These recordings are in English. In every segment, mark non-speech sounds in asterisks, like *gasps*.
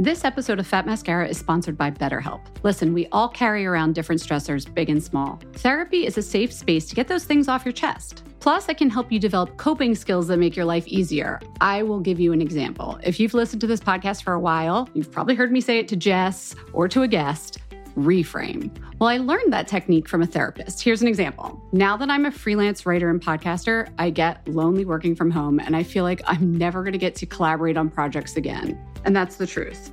This episode of Fat Mascara is sponsored by BetterHelp. Listen, we all carry around different stressors, big and small. Therapy is a safe space to get those things off your chest. Plus, it can help you develop coping skills that make your life easier. I will give you an example. If you've listened to this podcast for a while, you've probably heard me say it to Jess or to a guest reframe. Well, I learned that technique from a therapist. Here's an example. Now that I'm a freelance writer and podcaster, I get lonely working from home and I feel like I'm never going to get to collaborate on projects again. And that's the truth.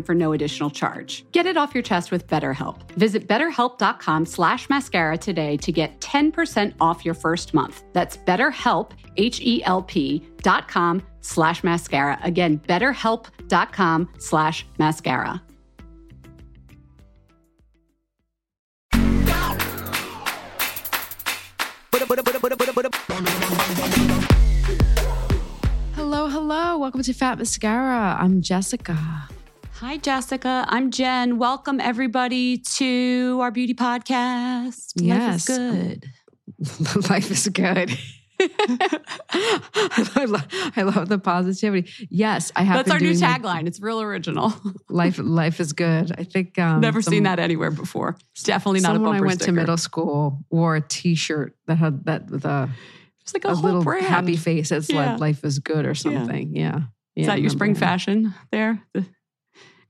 for no additional charge. Get it off your chest with BetterHelp. Visit betterhelp.com slash mascara today to get 10% off your first month. That's betterhelp, H-E-L-P dot com slash mascara. Again, betterhelp.com slash mascara. Hello, hello. Welcome to Fat Mascara. I'm Jessica. Hi, Jessica. I'm Jen. Welcome, everybody, to our beauty podcast. Yes. Life is *laughs* good. Life is good. *laughs* I, love, I love the positivity. Yes, I have. That's our new tagline. It's real original. *laughs* Life, life is good. I think um, Never some- seen that anywhere before. It's definitely not a bumper I went sticker. to middle school wore a T-shirt that had that with a, It's like a, a little brand. happy face that said Yeah. "Life is good" or something. Yeah, yeah. Is I that your spring that. fashion there? The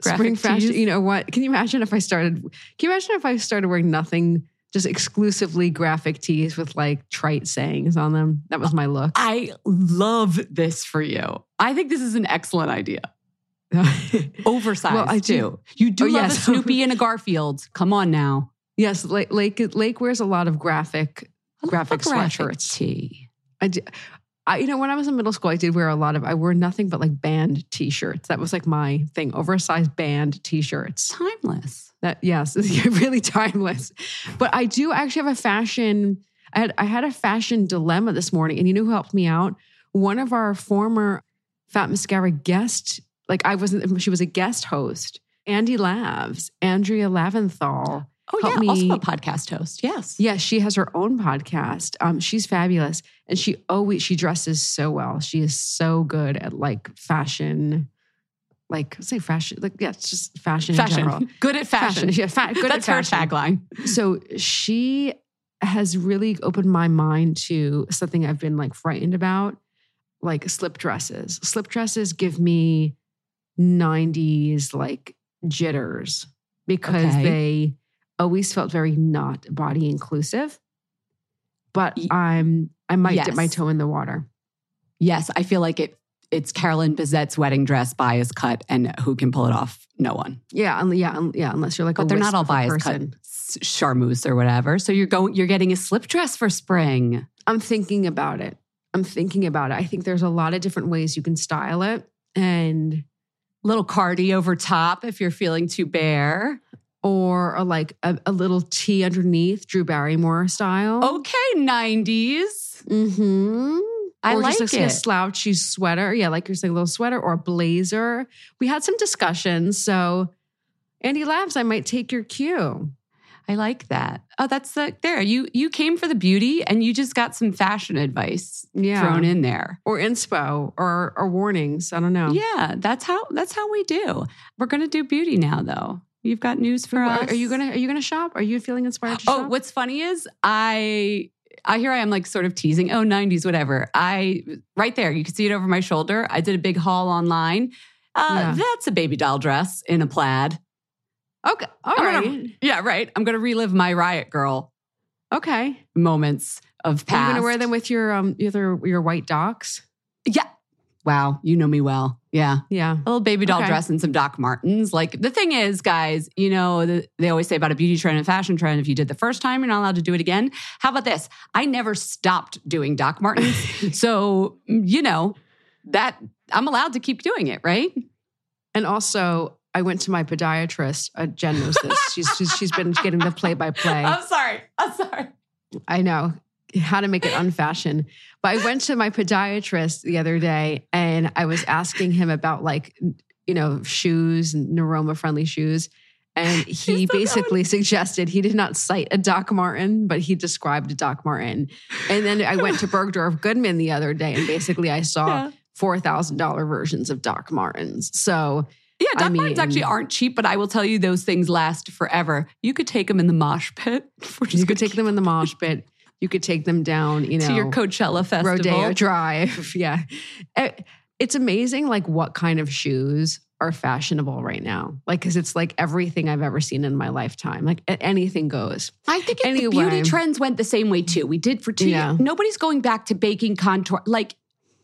Spring fashion. tees? You know what? Can you imagine if I started? Can you imagine if I started wearing nothing, just exclusively graphic tees with like trite sayings on them? That was my look. I love this for you. I think this is an excellent idea. *laughs* Oversized Well, I do- too. You do Oh, love yes. a Snoopy and a Garfield. Come on now. yes, Lake, Lake Lake wears a lot of graphic graphic graphic sweatshirts. tee. I, do, I, you know, when I was in middle school, I did wear a lot of. I wore nothing but like band T-shirts. That was like my thing. Oversized band T-shirts. Timeless. That yes, *laughs* really timeless. But I do actually have a fashion. I had I had a fashion dilemma this morning, and you know who helped me out? One of our former Fat Mascara guest. Like I wasn't. She was a guest host. Andy Lavs, Andrea Lavinthal. Oh yeah, also me- a podcast host. Yes. Yes, she has her own podcast. Um, she's fabulous. And she always she dresses so well. She is so good at like fashion, like say fashion, like yeah, it's just fashion, in general. Fashion. *laughs* Good at fashion. Yeah, fa- good That's at her fashion. tagline. So she has really opened my mind to something I've been like frightened about, like slip dresses. Slip dresses give me 90s like jitters because Okay. they always felt very not body inclusive. But I'm I might dip my toe in the water. Yes, I feel like it. It's Carolyn Bessette's wedding dress bias cut, and who can pull it off? No one. Yeah, yeah, yeah. Unless you're like a But they're not all bias person. cut charmeuse or whatever. So you're going. You're getting a slip dress for spring. I'm thinking about it. I'm thinking about it. I think there's a lot of different ways you can style it, and Little cardi over top if you're feeling too bare. Or a, like a, a little tee underneath, Drew Barrymore style. Okay, 90s. mm-hmm. I or like just like a slouchy sweater. Yeah, like you're saying, a little sweater or a blazer. We had some discussions. So, Andy Labs, I might take your cue. I like that. Oh, that's the there. You you came for the beauty and you just got some fashion advice Yeah. thrown in there. Or inspo or or warnings. I don't know. Yeah, that's how that's how we do. We're gonna do beauty now though. You've got news for us. are you gonna are you gonna shop? Are you feeling inspired to Oh, shop? what's funny is I I here I am like sort of teasing. Oh, 90s, whatever. I right there, you can see it over my shoulder. I did a big haul online. Uh, Yeah. That's a baby doll dress in a plaid. Okay. All right. gonna- Yeah, right. I'm gonna relive my riot girl Okay. moments of Are past. you gonna wear them with your um either your white docs? Yeah. Wow, you know me well. Yeah. Yeah. A little baby doll Okay. dress and some Doc Martens. Like the thing is, guys, you know, the, they always say about a beauty trend and fashion trend. If you did the first time, you're not allowed to do it again. How about this? I never stopped doing Doc Martens. *laughs* so, you know, that I'm allowed to keep doing it, right? And also, I went to my podiatrist. Uh, Jen knows this. She's, she's she's been getting the play by play. I'm sorry. I'm sorry. I know how to make it unfashion. But I went to my podiatrist the other day and I was asking him about like, you know, shoes and neuroma friendly shoes. And *laughs* he still going. basically suggested he did not cite a Doc Marten, but he described a Doc Marten. And then I went to *laughs* Bergdorf Goodman the other day and basically I saw Yeah. $4,000 versions of Doc Martens. So Yeah, I Doc Martens actually aren't cheap, but I will tell you those things last forever. You could take them in the mosh pit. *laughs* You could take them in the mosh pit. You could take them down, you know, to your Coachella festival. Rodeo Drive. *laughs* yeah. Eh, it's amazing like what kind of shoes are fashionable right now. Like cuz it's like everything I've ever seen in my lifetime. Like anything goes. I think it, the beauty trends went the same way too. We did for two Yeah. years. Nobody's going back to baking contour. Like,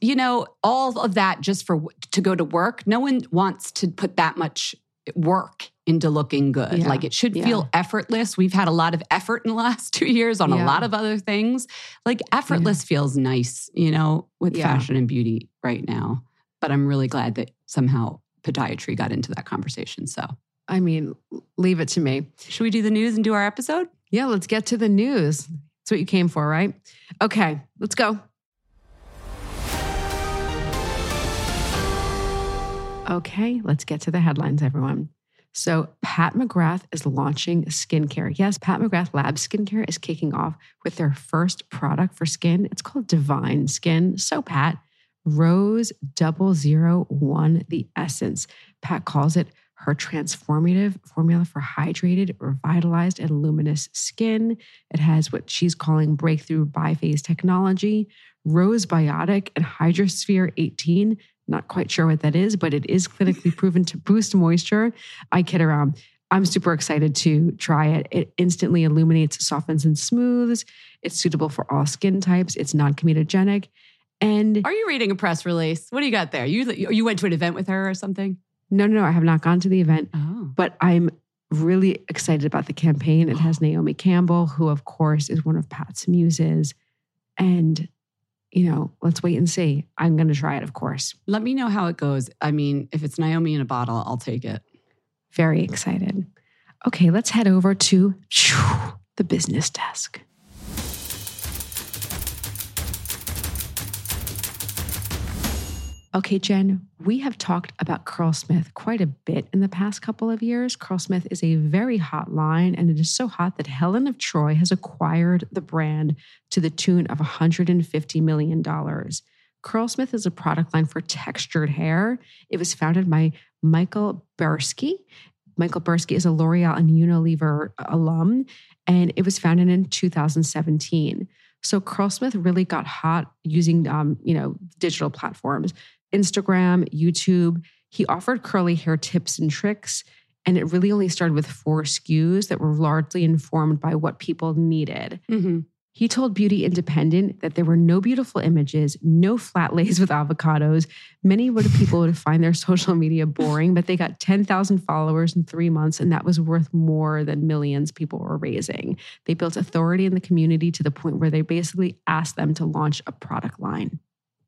you know, all of that just for to go to work. No one wants to put that much work into looking good. Yeah. Like it should Yeah. feel effortless. We've had a lot of effort in the *laughs* last two years on a lot of other things. Like effortless feels nice, you know, with Yeah. fashion and beauty right now. But I'm really glad that somehow podiatry got into that conversation. So I mean, leave it to me. should we do the news and do our episode? Yeah, let's get to the news. That's what you came for, right? Okay, let's go. Okay, let's get to the headlines, everyone. So, Pat McGrath is launching skincare. Yes, Pat McGrath Labs Skincare is kicking off with their first product for skin. It's called Divine Skin. So, Pat, Rose Double Zero One, the essence. Pat calls it her transformative formula for hydrated, revitalized, and luminous skin. It has what she's calling breakthrough biphase technology, Rose Biotic, and Hydrosphere 18. Not quite sure what that is, but it is clinically proven to boost moisture. I kid around. I'm super excited to try it. It instantly illuminates, softens, and smooths. It's suitable for all skin types. It's non comedogenic. And Are you reading a press release? What do you got there? You you went to an event with her or something? no, no, no, I have not gone to the event. Oh. but I'm really excited about the campaign. It has *gasps* Naomi Campbell, who, of course, is one of Pat's muses. And, you know, let's wait and see. I'm going to try it, of course. Let me know how it goes. I mean, if it's Naomi in a bottle, I'll take it. Very excited. Okay, let's head over to the business desk. Okay, Jen, we have talked about Curlsmith quite a bit in the past couple of years. Curlsmith is a very hot line, and it is so hot that Helen of Troy has acquired the brand to the tune of $150 million. Curlsmith is a product line for textured hair. It was founded by Michael Bursky. Michael Bursky is a L'Oreal and Unilever alum, and it was founded in 2017. So Curlsmith really got hot using, um, you know, digital platforms, Instagram, YouTube. He offered curly hair tips and tricks, and it really only started with four SKUs that were largely informed by what people needed. Mm-hmm. He told Beauty Independent that there were no beautiful images, no flat lays with avocados. Many would people would find their social media boring, but they got 10,000 followers in three months, and that was worth more than millions people were raising. They built authority in the community to the point where they basically asked them to launch a product line.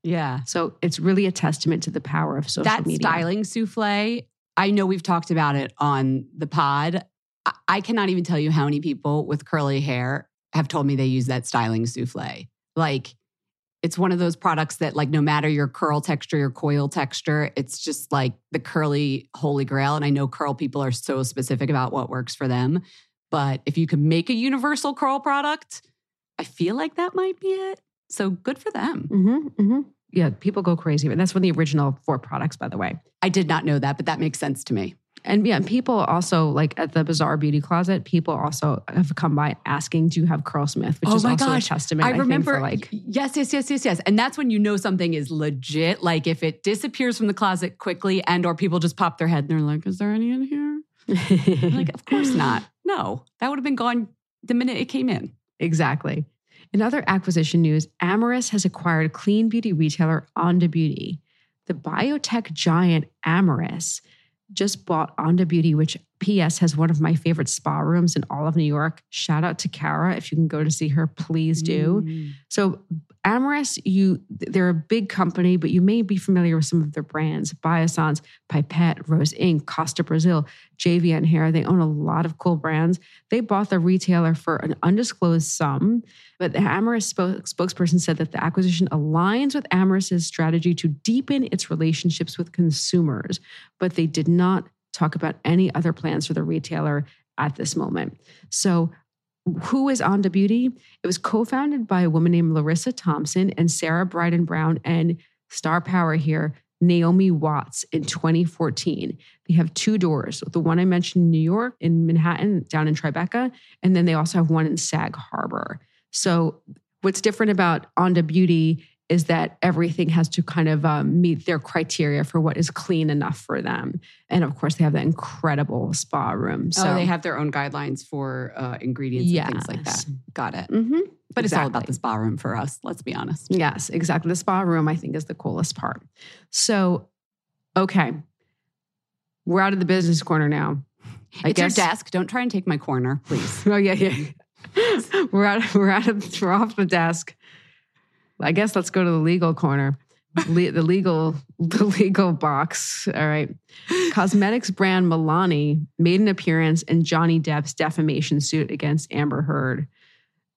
Yeah. So it's really a testament to the power of social that media. styling souffle, I know we've talked about it on the pod. I- I cannot even tell you how many people with curly hair have told me they use that styling souffle. Like, it's one of those products that, like, no matter your curl texture, your coil texture, it's just like the curly holy grail. And I know curl people are so specific about what works for them. But if you could make a universal curl product, I feel like that might be it. So good for them. hmm hmm Yeah, people go crazy. But that's one of the original four products, by the way. I did not know that, but that makes sense to me. And yeah, people also like at the Bazaar Beauty Closet, people also have come by asking, "Do you have Curlsmith?" Which Oh is my also gosh. a testament. I I, remember, think, for like yes, yes, yes, yes, yes, and that's when you know something is legit. Like if it disappears from the closet quickly, and or people just pop their head and they're like, "Is there any in here?" *laughs* like, of course not. No, that would have been gone the minute it came in. exactly. In other acquisition news, Amyris has acquired clean beauty retailer Onda Beauty. The biotech giant Amyris just bought Onda Beauty, which P.S. has one of my favorite spa rooms in all of New York. Shout out to Kara. If you can go to see her, please do. Mm. So Amyris, you they're a big company, but you may be familiar with some of their brands: Biossance, Pipette, Rose Inc., Costa Brazil, JVN Hair. They own a lot of cool brands. They bought the retailer for an undisclosed sum, but the Amyris spoke, spokesperson said that the acquisition aligns with Amyris's strategy to deepen its relationships with consumers, but they did not talk about any other plans for the retailer at this moment. So who is Onda Beauty? It was co-founded by a woman named Larissa Thompson and Sarah Bryden Brown and star power here, Naomi Watts in 2014. They have two doors. The one I mentioned in New York, in Manhattan, down in Tribeca, and then they also have one in Sag Harbor. So what's different about Onda Beauty is that everything has to kind of um, meet their criteria for what is clean enough for them. And of course, they have that incredible spa room. So oh, they have their own guidelines for uh, ingredients and things like that. Got it. Mhm. But it's all about the spa room for us. Let's be honest. Yes, exactly. The spa room, I think, is the coolest part. So, okay, we're out of the business corner now. I it's guess. your desk. Don't try and take my corner, please. *laughs* Oh yeah, yeah. *laughs* we're out. We're out of. We're off the desk. I guess let's go to the legal corner. Le- the legal, *laughs* the legal box. All right. Cosmetics brand Milani made an appearance in Johnny Depp's defamation suit against Amber Heard.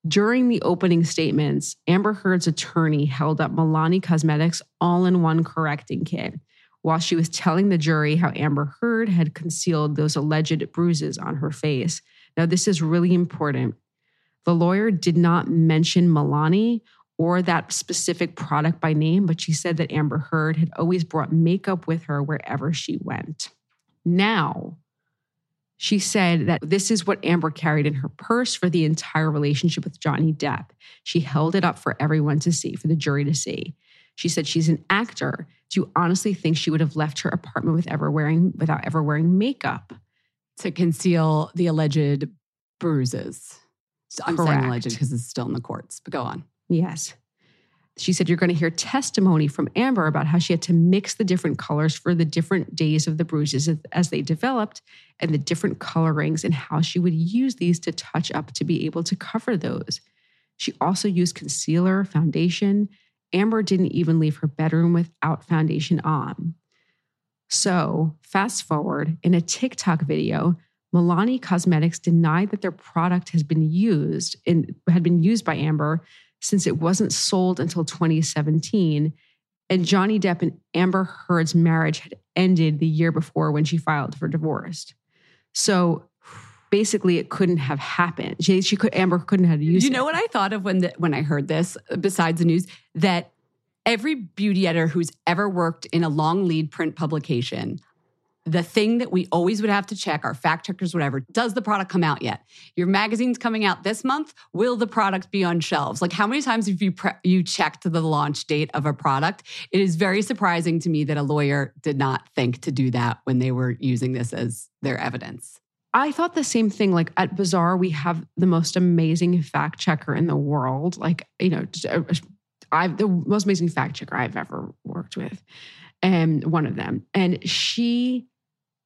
During the opening statements, Amber Heard's attorney held up Milani Cosmetics all in one correcting kit while she was telling the jury how Amber Heard had concealed those alleged bruises on her face. Now, this is really important. The lawyer did not mention Milani or that specific product by name, but she said that Amber Heard had always brought makeup with her wherever she went. Now, she said that this is what Amber carried in her purse for the entire relationship with Johnny Depp. She held it up for everyone to see, for the jury to see. She said she's an actor. Do you honestly think she would have left her apartment with ever wearing without ever wearing makeup? to conceal the alleged bruises. I'm saying alleged because it's still in the courts, but go on. Yes. She said you're going to hear testimony from Amber about how she had to mix the different colors for the different days of the bruises as- they developed and the different colorings and how she would use these to touch up to be able to cover those. She also used concealer, foundation. Amber didn't even leave her bedroom without foundation on. So, fast forward in a TikTok video, Milani Cosmetics denied that their product has been used in had been used by Amber since it wasn't sold until 2017 And Johnny Depp and Amber Heard's marriage had ended the year before when she filed for divorce. So basically it couldn't have happened. She, she could Amber couldn't have used You know it. what I thought of when the, when I heard this besides the news that every beauty editor who's ever worked in a long lead print publication the thing that we always would have to check our fact checkers whatever does the product come out yet your magazine's coming out this month will the product be on shelves like how many times have you pre- you checked the launch date of a product it is very surprising to me that a lawyer did not think to do that when they were using this as their evidence I thought the same thing. Like at Bazaar, we have the most amazing fact checker in the world. Like, you know, uh, I've the most amazing fact checker I've ever worked with. And one of them. And she,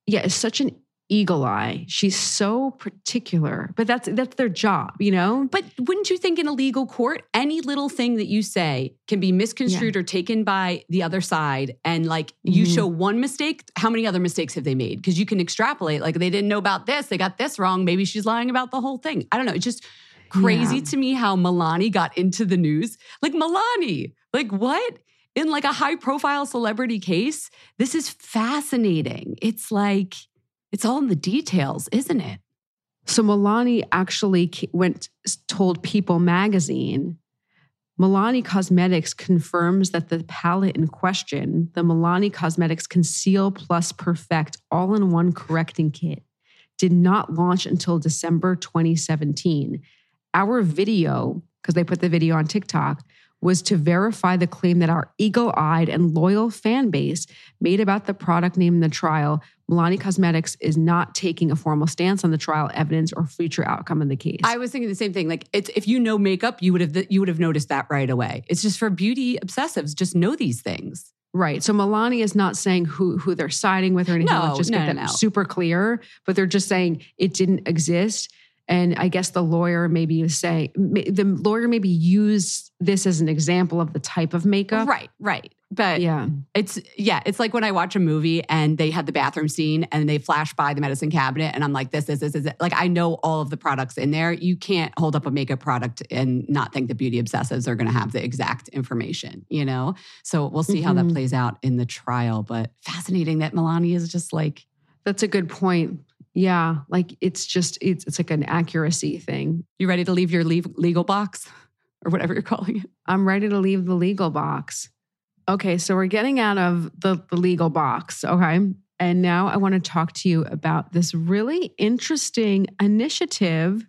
yeah, is such an eagle eye. She's so particular, but that's that's their job, you know? But wouldn't you think in a legal court, any little thing that you say can be misconstrued yeah. or taken by the other side? And like you mm-hmm. show one mistake, how many other mistakes have they made? Because you can extrapolate, like they didn't know about this, they got this wrong. Maybe she's lying about the whole thing. I don't know. It's just crazy yeah. to me how Milani got into the news. Like Milani, like what? In like a high profile celebrity case, this is fascinating. It's like, it's all in the details, isn't it? So Milani actually went told People magazine Milani Cosmetics confirms that the palette in question, the Milani Cosmetics Conceal Plus Perfect all in one correcting kit, did not launch until December 2017. Our video, because they put the video on TikTok, was to verify the claim that our eagle eyed and loyal fan base made about the product name in the trial. Milani Cosmetics is not taking a formal stance on the trial evidence or future outcome of the case. I was thinking the same thing. Like, it's, if you know makeup, you would have you would have noticed that right away. It's just for beauty obsessives. Just know these things. Right. So Milani is not saying who who they're siding with or anything. No, Let's just no, get that no. super clear. But they're just saying it didn't exist. And I guess the lawyer maybe is saying the lawyer maybe used this as an example of the type of makeup. Right, right. But yeah, it's yeah, it's like when I watch a movie and they had the bathroom scene and they flash by the medicine cabinet and I'm like, this, this, this, this. Like I know all of the products in there. You can't hold up a makeup product and not think the beauty obsessives are going to have the exact information, you know? So we'll see mm-hmm. how that mm-hmm. plays out in the trial. But fascinating that Milani is just like. That's a good point. Yeah, like it's just it's it's like an accuracy thing. You ready to leave your legal box or whatever you're calling it? I'm ready to leave the legal box. Okay, so we're getting out of the, the legal box, okay? And now I want to talk to you about this really interesting initiative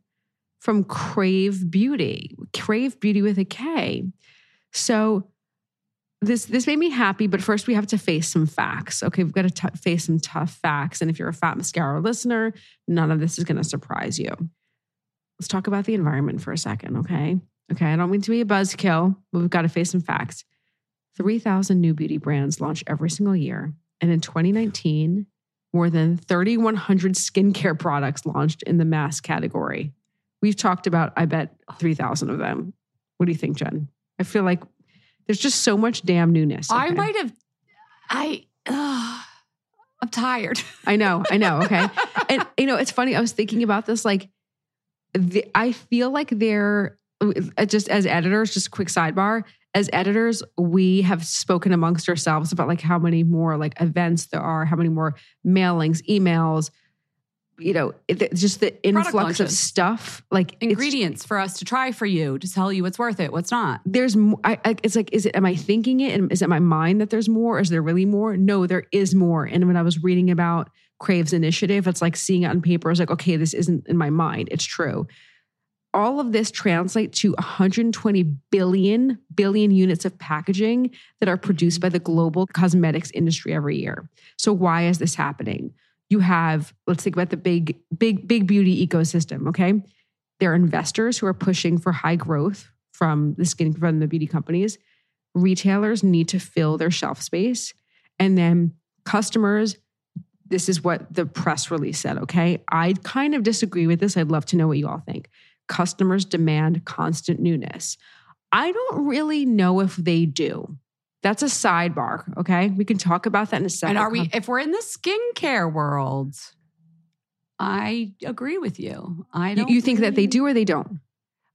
from Krave Beauty. Krave Beauty with a K. So this this made me happy, but first we have to face some facts. Okay, we've got to t- face some tough facts. And if you're a Fat Mascara listener, none of this is going to surprise you. Let's talk about the environment for a second, okay? Okay, I don't mean to be a buzzkill, but we've got to face some facts. 3,000 new beauty brands launch every single year. And in 2019, more than 3,100 skincare products launched in the mass category. We've talked about, I bet, 3,000 of them. What do you think, Jen? I feel like there's just so much damn newness. I might have, I, uh, I'm tired. *laughs* I know, I know. Okay. *laughs* and, you know, it's funny. I was thinking about this. Like, the, I feel like they're uh, just as editors, just quick sidebar, as editors, we have spoken amongst ourselves about like how many more like events there are, how many more mailings, emails, you know, it, just the influx of stuff, like ingredients for us to try for you to tell you what's worth it, what's not. There's, I, I, it's like, is it? Am I thinking it? And is it my mind that there's more? Is there really more? No, there is more. And when I was reading about Krave's initiative, it's like seeing it on paper. I was like, okay, this isn't in my mind. It's true. All of this translate to 120 billion billion units of packaging that are produced mm-hmm. by the global cosmetics industry every year. So why is this happening? You have let's think about the big big big beauty ecosystem okay? There are investors who are pushing for high growth from the skin from the beauty companies. Retailers need to fill their shelf space. And then customers this is what the press release said okay? I kind of disagree with this. I'd love to know what you all think. Customers demand constant newness. I don't really know if they do that's a sidebar. Okay. We can talk about that in a second. And are we, if we're in the skincare world, I agree with you. I don't. You, you think really, that they do or they don't?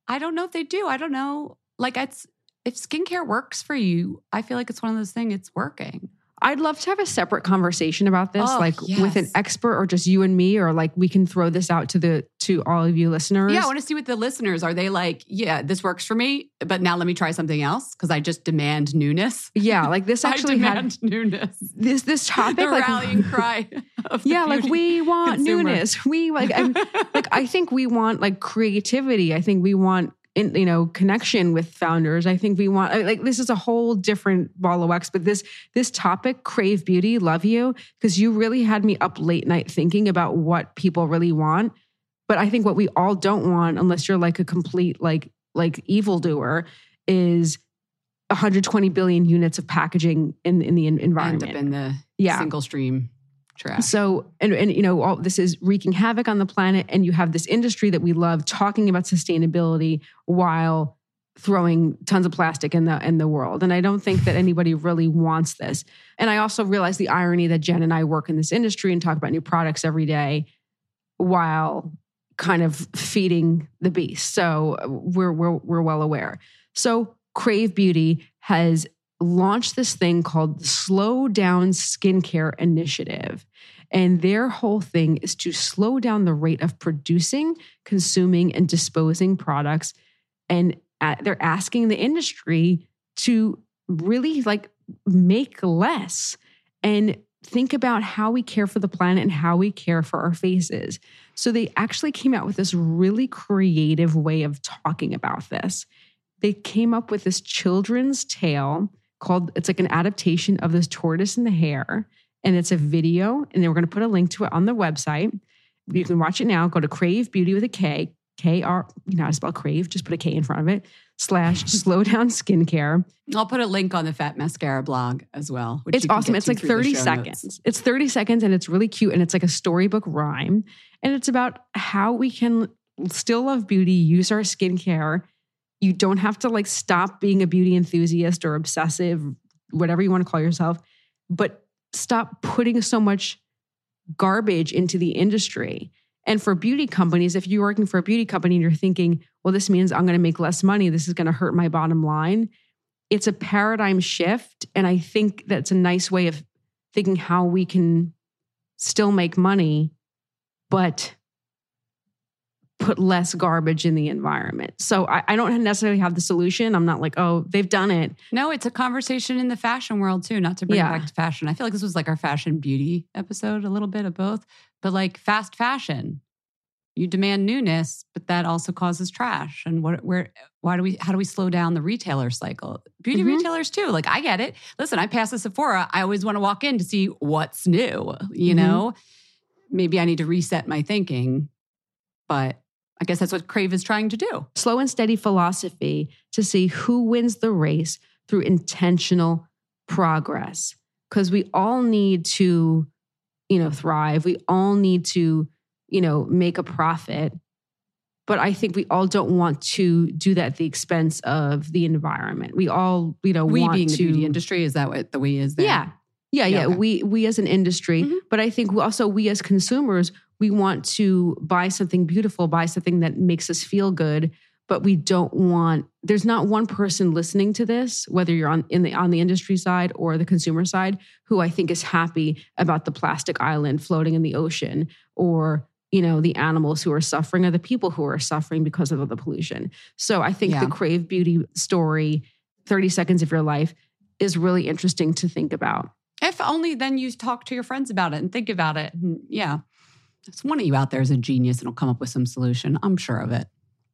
I don't know if they do. I don't know. Like it's, if skincare works for you, I feel like it's one of those things, it's working. I'd love to have a separate conversation about this, Oh, like with an expert or just you and me, or like we can throw this out to the to all of you listeners. Yeah, I want to see what the listeners are they like, yeah, this works for me, but now let me try something else because I just demand newness. yeah, like this *laughs* actually I had newness. this this topic the like rallying cry. *laughs* Yeah like we want consumer. newness we like I'm, like i think we want like creativity i think we want in, you know connection with founders. I think we want like this is a whole different ball of wax but this this topic krave beauty love you because you really had me up late night thinking about what people really want. But i think what we all don't want unless you're like a complete like like evildoer is 120 billion units of packaging in in the en- end environment. up in the Yeah. single stream so, and, and you know, all this is wreaking havoc on the planet, and you have this industry that we love talking about sustainability while throwing tons of plastic in the in the world. And I don't think that anybody really wants this. And I also realize the irony that Jen and I work in this industry and talk about new products every day, while kind of feeding the beast. So we're we're we're well aware. So Crave Beauty has launched this thing called the Slow Down Skincare Initiative. And their whole thing is to slow down the rate of producing, consuming, and disposing products. And uh, they're asking the industry to really like make less and think about how we care for the planet and how we care for our faces. So they actually came out with this really creative way of talking about this. They came up with this children's tale called it's like an adaptation of this tortoise and the hare. And it's a video and then we're going to put a link to it on the website. You can watch it now. Go to krave beauty with a k k r you know how to spell crave? Just put a k in front of it. Slash *laughs* slow down skincare. I'll put a link on the Fat Mascara blog as well. which it's awesome. it's like 30 seconds. notes. it's 30 seconds and it's really cute and it's like a storybook rhyme. And it's about how we can still love beauty use our skincare you don't have to like stop being a beauty enthusiast or obsessive whatever you want to call yourself but stop putting so much garbage into the industry. And for beauty companies if you're working for a beauty company and you're thinking well this means i'm going to make less money this is going to hurt my bottom line it's a paradigm shift and i think that's a nice way of thinking how we can still make money but put less garbage in the environment so I, I don't necessarily have the solution i'm not like oh they've done it No, it's a conversation in the fashion world too, not to bring Yeah. back to fashion. I feel like this was like our fashion beauty episode, a little bit of both, but like fast fashion. You demand newness, but that also causes trash. And what where why do we how do we slow down the retailer cycle? Beauty Mhm. retailers too. Like I get it. Listen, I pass a Sephora. I always want to walk in to see what's new, you Mhm. know? Maybe I need to reset my thinking, but I guess that's what Krave is trying to do. slow and steady philosophy to see who wins the race through intentional progress because we all need to you know thrive we all need to you know make a profit but i think we all don't want to do that at the expense of the environment we all you know We being the beauty industry, is that what the we is there? yeah. Yeah, Yeah, yeah. okay. We we as an industry, Mhm. but I think we also we as consumers, we want to buy something beautiful, buy something that makes us feel good, but we don't want there's not one person listening to this, whether you're on in the on the industry side or the consumer side, who I think is happy about the plastic island floating in the ocean or you know the animals who are suffering or the people who are suffering because of the pollution. So I think Yeah. the Krave Beauty story, 30 seconds of your life, is really interesting to think about. If only then you talk to your friends about it and think about it. And yeah. It's one of you out there is a genius and will come up with some solution. I'm sure of it.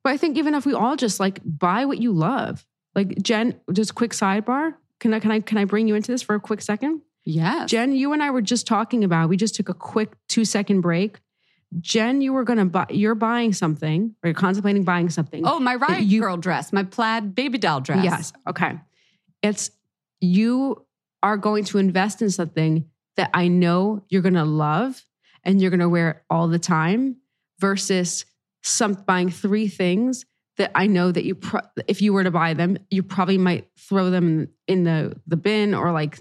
But I think even if we all just like buy what you love, like Jen, just quick sidebar. Can I can I can I bring you into this for a quick second? Yes. Jen, you and I were just talking about. We just took a quick two second break. Jen, you were gonna buy. You're buying something, or you're contemplating buying something. Oh, my riot you- girl dress, my plaid baby doll dress. yes. Okay. It's you are going to invest in something that I know you're gonna love and you're gonna wear it all the time, versus some buying three things that I know that you, pro- if you were to buy them, you probably might throw them in the the bin or like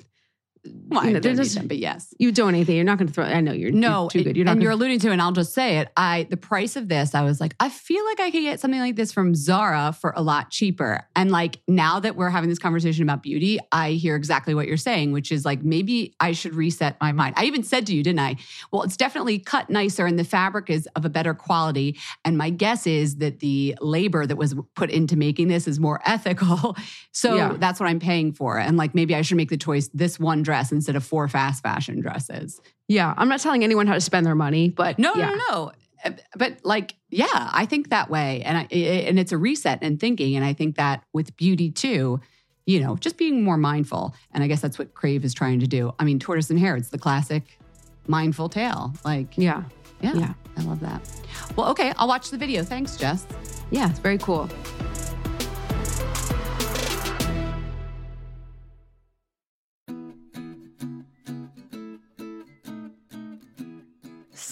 Well, you I don't them, but yes. You don't anything. You're not going to throw. I know you're No, you're too good. You're not. and gonna, you're alluding to, and I'll just say it. I the price of this, I was like, I feel like I could get something like this from Zara for a lot cheaper. And like now that we're having this conversation about beauty, I hear exactly what you're saying, which is like maybe I should reset my mind. I even said to you, didn't I? Well, it's definitely cut nicer, and the fabric is of a better quality. And my guess is that the labor that was put into making this is more *laughs* ethical. So Yeah. that's what I'm paying for. And like maybe I should make the choice this one dress instead of four fast fashion dresses. yeah, I'm not telling anyone how to spend their money, but No, yeah. no, no. Uh, But like, yeah, I think that way, and I, and it's a reset and thinking, and I think that with beauty too, you know, just being more mindful, and I guess that's what Krave is trying to do. I mean, tortoise and hare, it's the classic mindful tale. Like, yeah, yeah, Yeah. I love that. Well, okay, I'll watch the video. Thanks, Jess. yeah. It's very cool.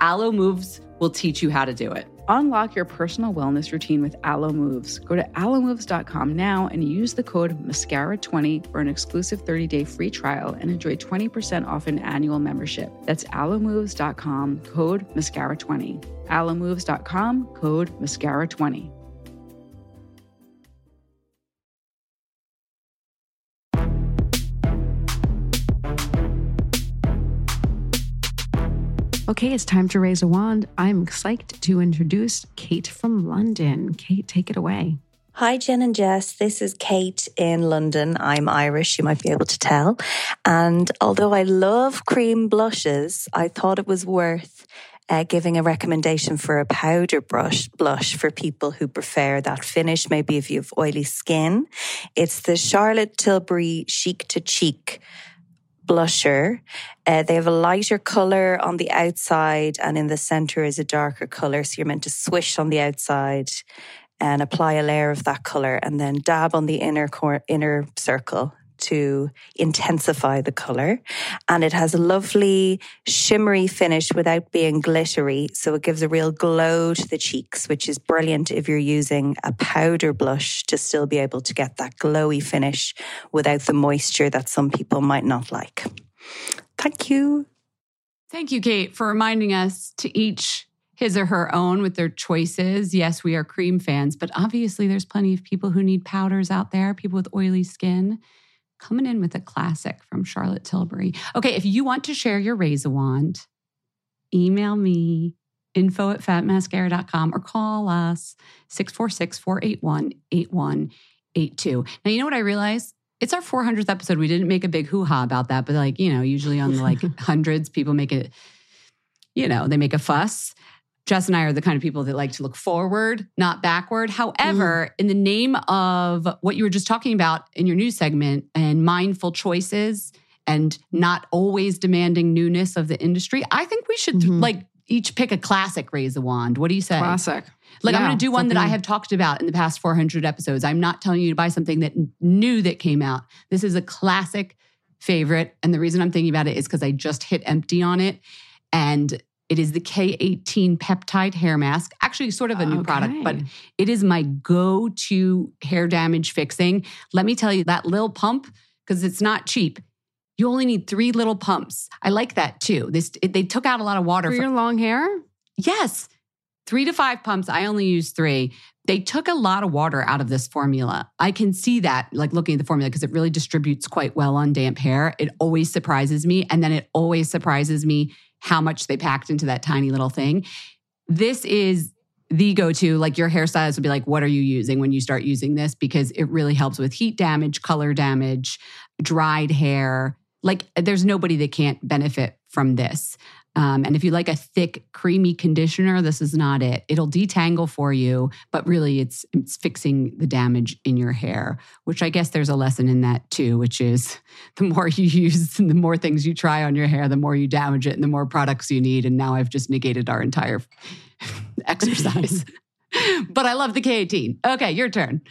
Alo Moves will teach you how to do it. Unlock your personal wellness routine with Alo Moves. Go to alomoves.com now and use the code MASCARA20 for an exclusive 30-day free trial and enjoy 20% off an annual membership. That's alomoves.com, code MASCARA20. alomoves.com, code MASCARA20. Okay, it's time to raise a wand. I'm psyched to introduce Kate from London. Kate, take it away. Hi, Jen and Jess. This is Kate in London. I'm Irish, you might be able to tell. And although I love cream blushes, I thought it was worth uh, giving a recommendation for a powder brush blush for people who prefer that finish. Maybe if you have oily skin, it's the Charlotte Tilbury Chic to Cheek blusher. Uh, they have a lighter color on the outside, and in the center is a darker color. So you're meant to swish on the outside and apply a layer of that color, and then dab on the inner cor- inner circle to intensify the color. And it has a lovely shimmery finish without being glittery. So it gives a real glow to the cheeks, which is brilliant if you're using a powder blush to still be able to get that glowy finish without the moisture that some people might not like. Thank you. Thank you, Kate, for reminding us to each his or her own with their choices. Yes, we are cream fans, but obviously there's plenty of people who need powders out there, people with oily skin. Coming in with a classic from Charlotte Tilbury. Okay, if you want to share your raise a wand, email me info at fatmascara.com or call us 646 481 8182. Now, you know what I realized? It's our 400th episode. We didn't make a big hoo ha about that, but like, you know, usually on the like *laughs* hundreds, people make it, you know, they make a fuss. Jess and I are the kind of people that like to look forward, not backward. However, in the name of what you were just talking about in your news segment and mindful choices and not always demanding newness of the industry, I think we should Mhm. like each pick a classic raise a wand. What do you say? Classic. Like I'm going to do one that I have talked about in the past 400 episodes. I'm not telling you to buy something that new that came out. This is a classic favorite, and the reason I'm thinking about it is because I just hit empty on it, and it is the K18 peptide hair mask. Actually, sort of a new product, but it is my go-to hair damage fixing. Let me tell you that little pump because it's not cheap. You only need three little pumps. I like that too. This it, they took out a lot of water For from your long hair? Yes. Three to five pumps. I only use three. They took a lot of water out of this formula. I can see that, like looking at the formula, because it really distributes quite well on damp hair. It always surprises me. And then it always surprises me how much they packed into that tiny little thing. This is the go to. Like your hairstylist would be like, What are you using when you start using this? Because it really helps with heat damage, color damage, dried hair. Like there's nobody that can't benefit from this. Um, and if you like a thick, creamy conditioner, this is not it. It'll detangle for you, but really it's it's fixing the damage in your hair, which I guess there's a lesson in that too, which is *laughs* the more you use and the more things you try on your hair, the more you damage it and the more products you need. And now I've just negated our entire *laughs* exercise. *laughs* but I love the K18. Okay, your turn.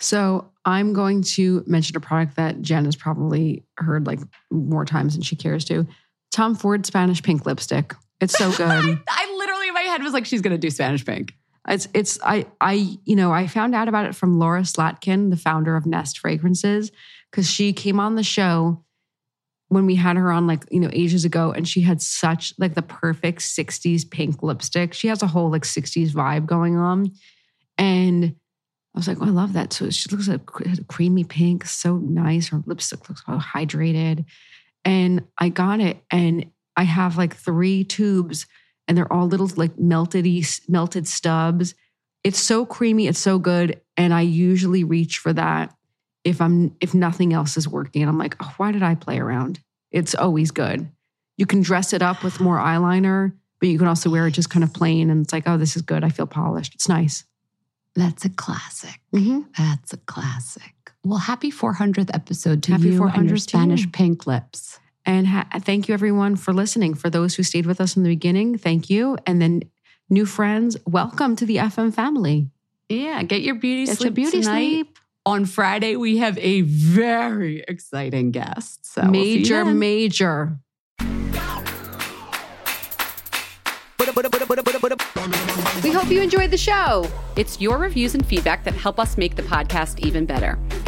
So I'm going to mention a product that Jen has probably heard like more times than she cares to. Tom Ford Spanish Pink lipstick. It's so *laughs* good. I literally in my head was like, she's gonna do Spanish pink. It's it's I I you know I found out about it from Laura Slatkin, the founder of Nest Fragrances, because she came on the show when we had her on like, you know, ages ago and she had such like the perfect 60s pink lipstick. She has a whole like 60s vibe going on. And I was like, oh, I love that. So she looks like a creamy pink, so nice. Her lipstick looks so hydrated. And I got it. And I have like three tubes and they're all little like melted melted stubs. It's so creamy, it's so good. And I usually reach for that if I'm if nothing else is working. And I'm like, oh, why did I play around? It's always good. You can dress it up with more eyeliner, but you can also wear it just kind of plain. And it's like, oh, this is good. I feel polished. It's nice. That's a classic. Mm-hmm. That's a classic. Well, happy 400th episode to happy you and your Spanish pink lips. And ha- thank you, everyone, for listening. For those who stayed with us in the beginning, thank you. And then new friends, welcome to the FM family. Yeah, get your beauty get sleep your beauty tonight. sleep. On Friday, we have a very exciting guest. So major, we'll major. We hope you enjoyed the show. It's your reviews and feedback that help us make the podcast even better.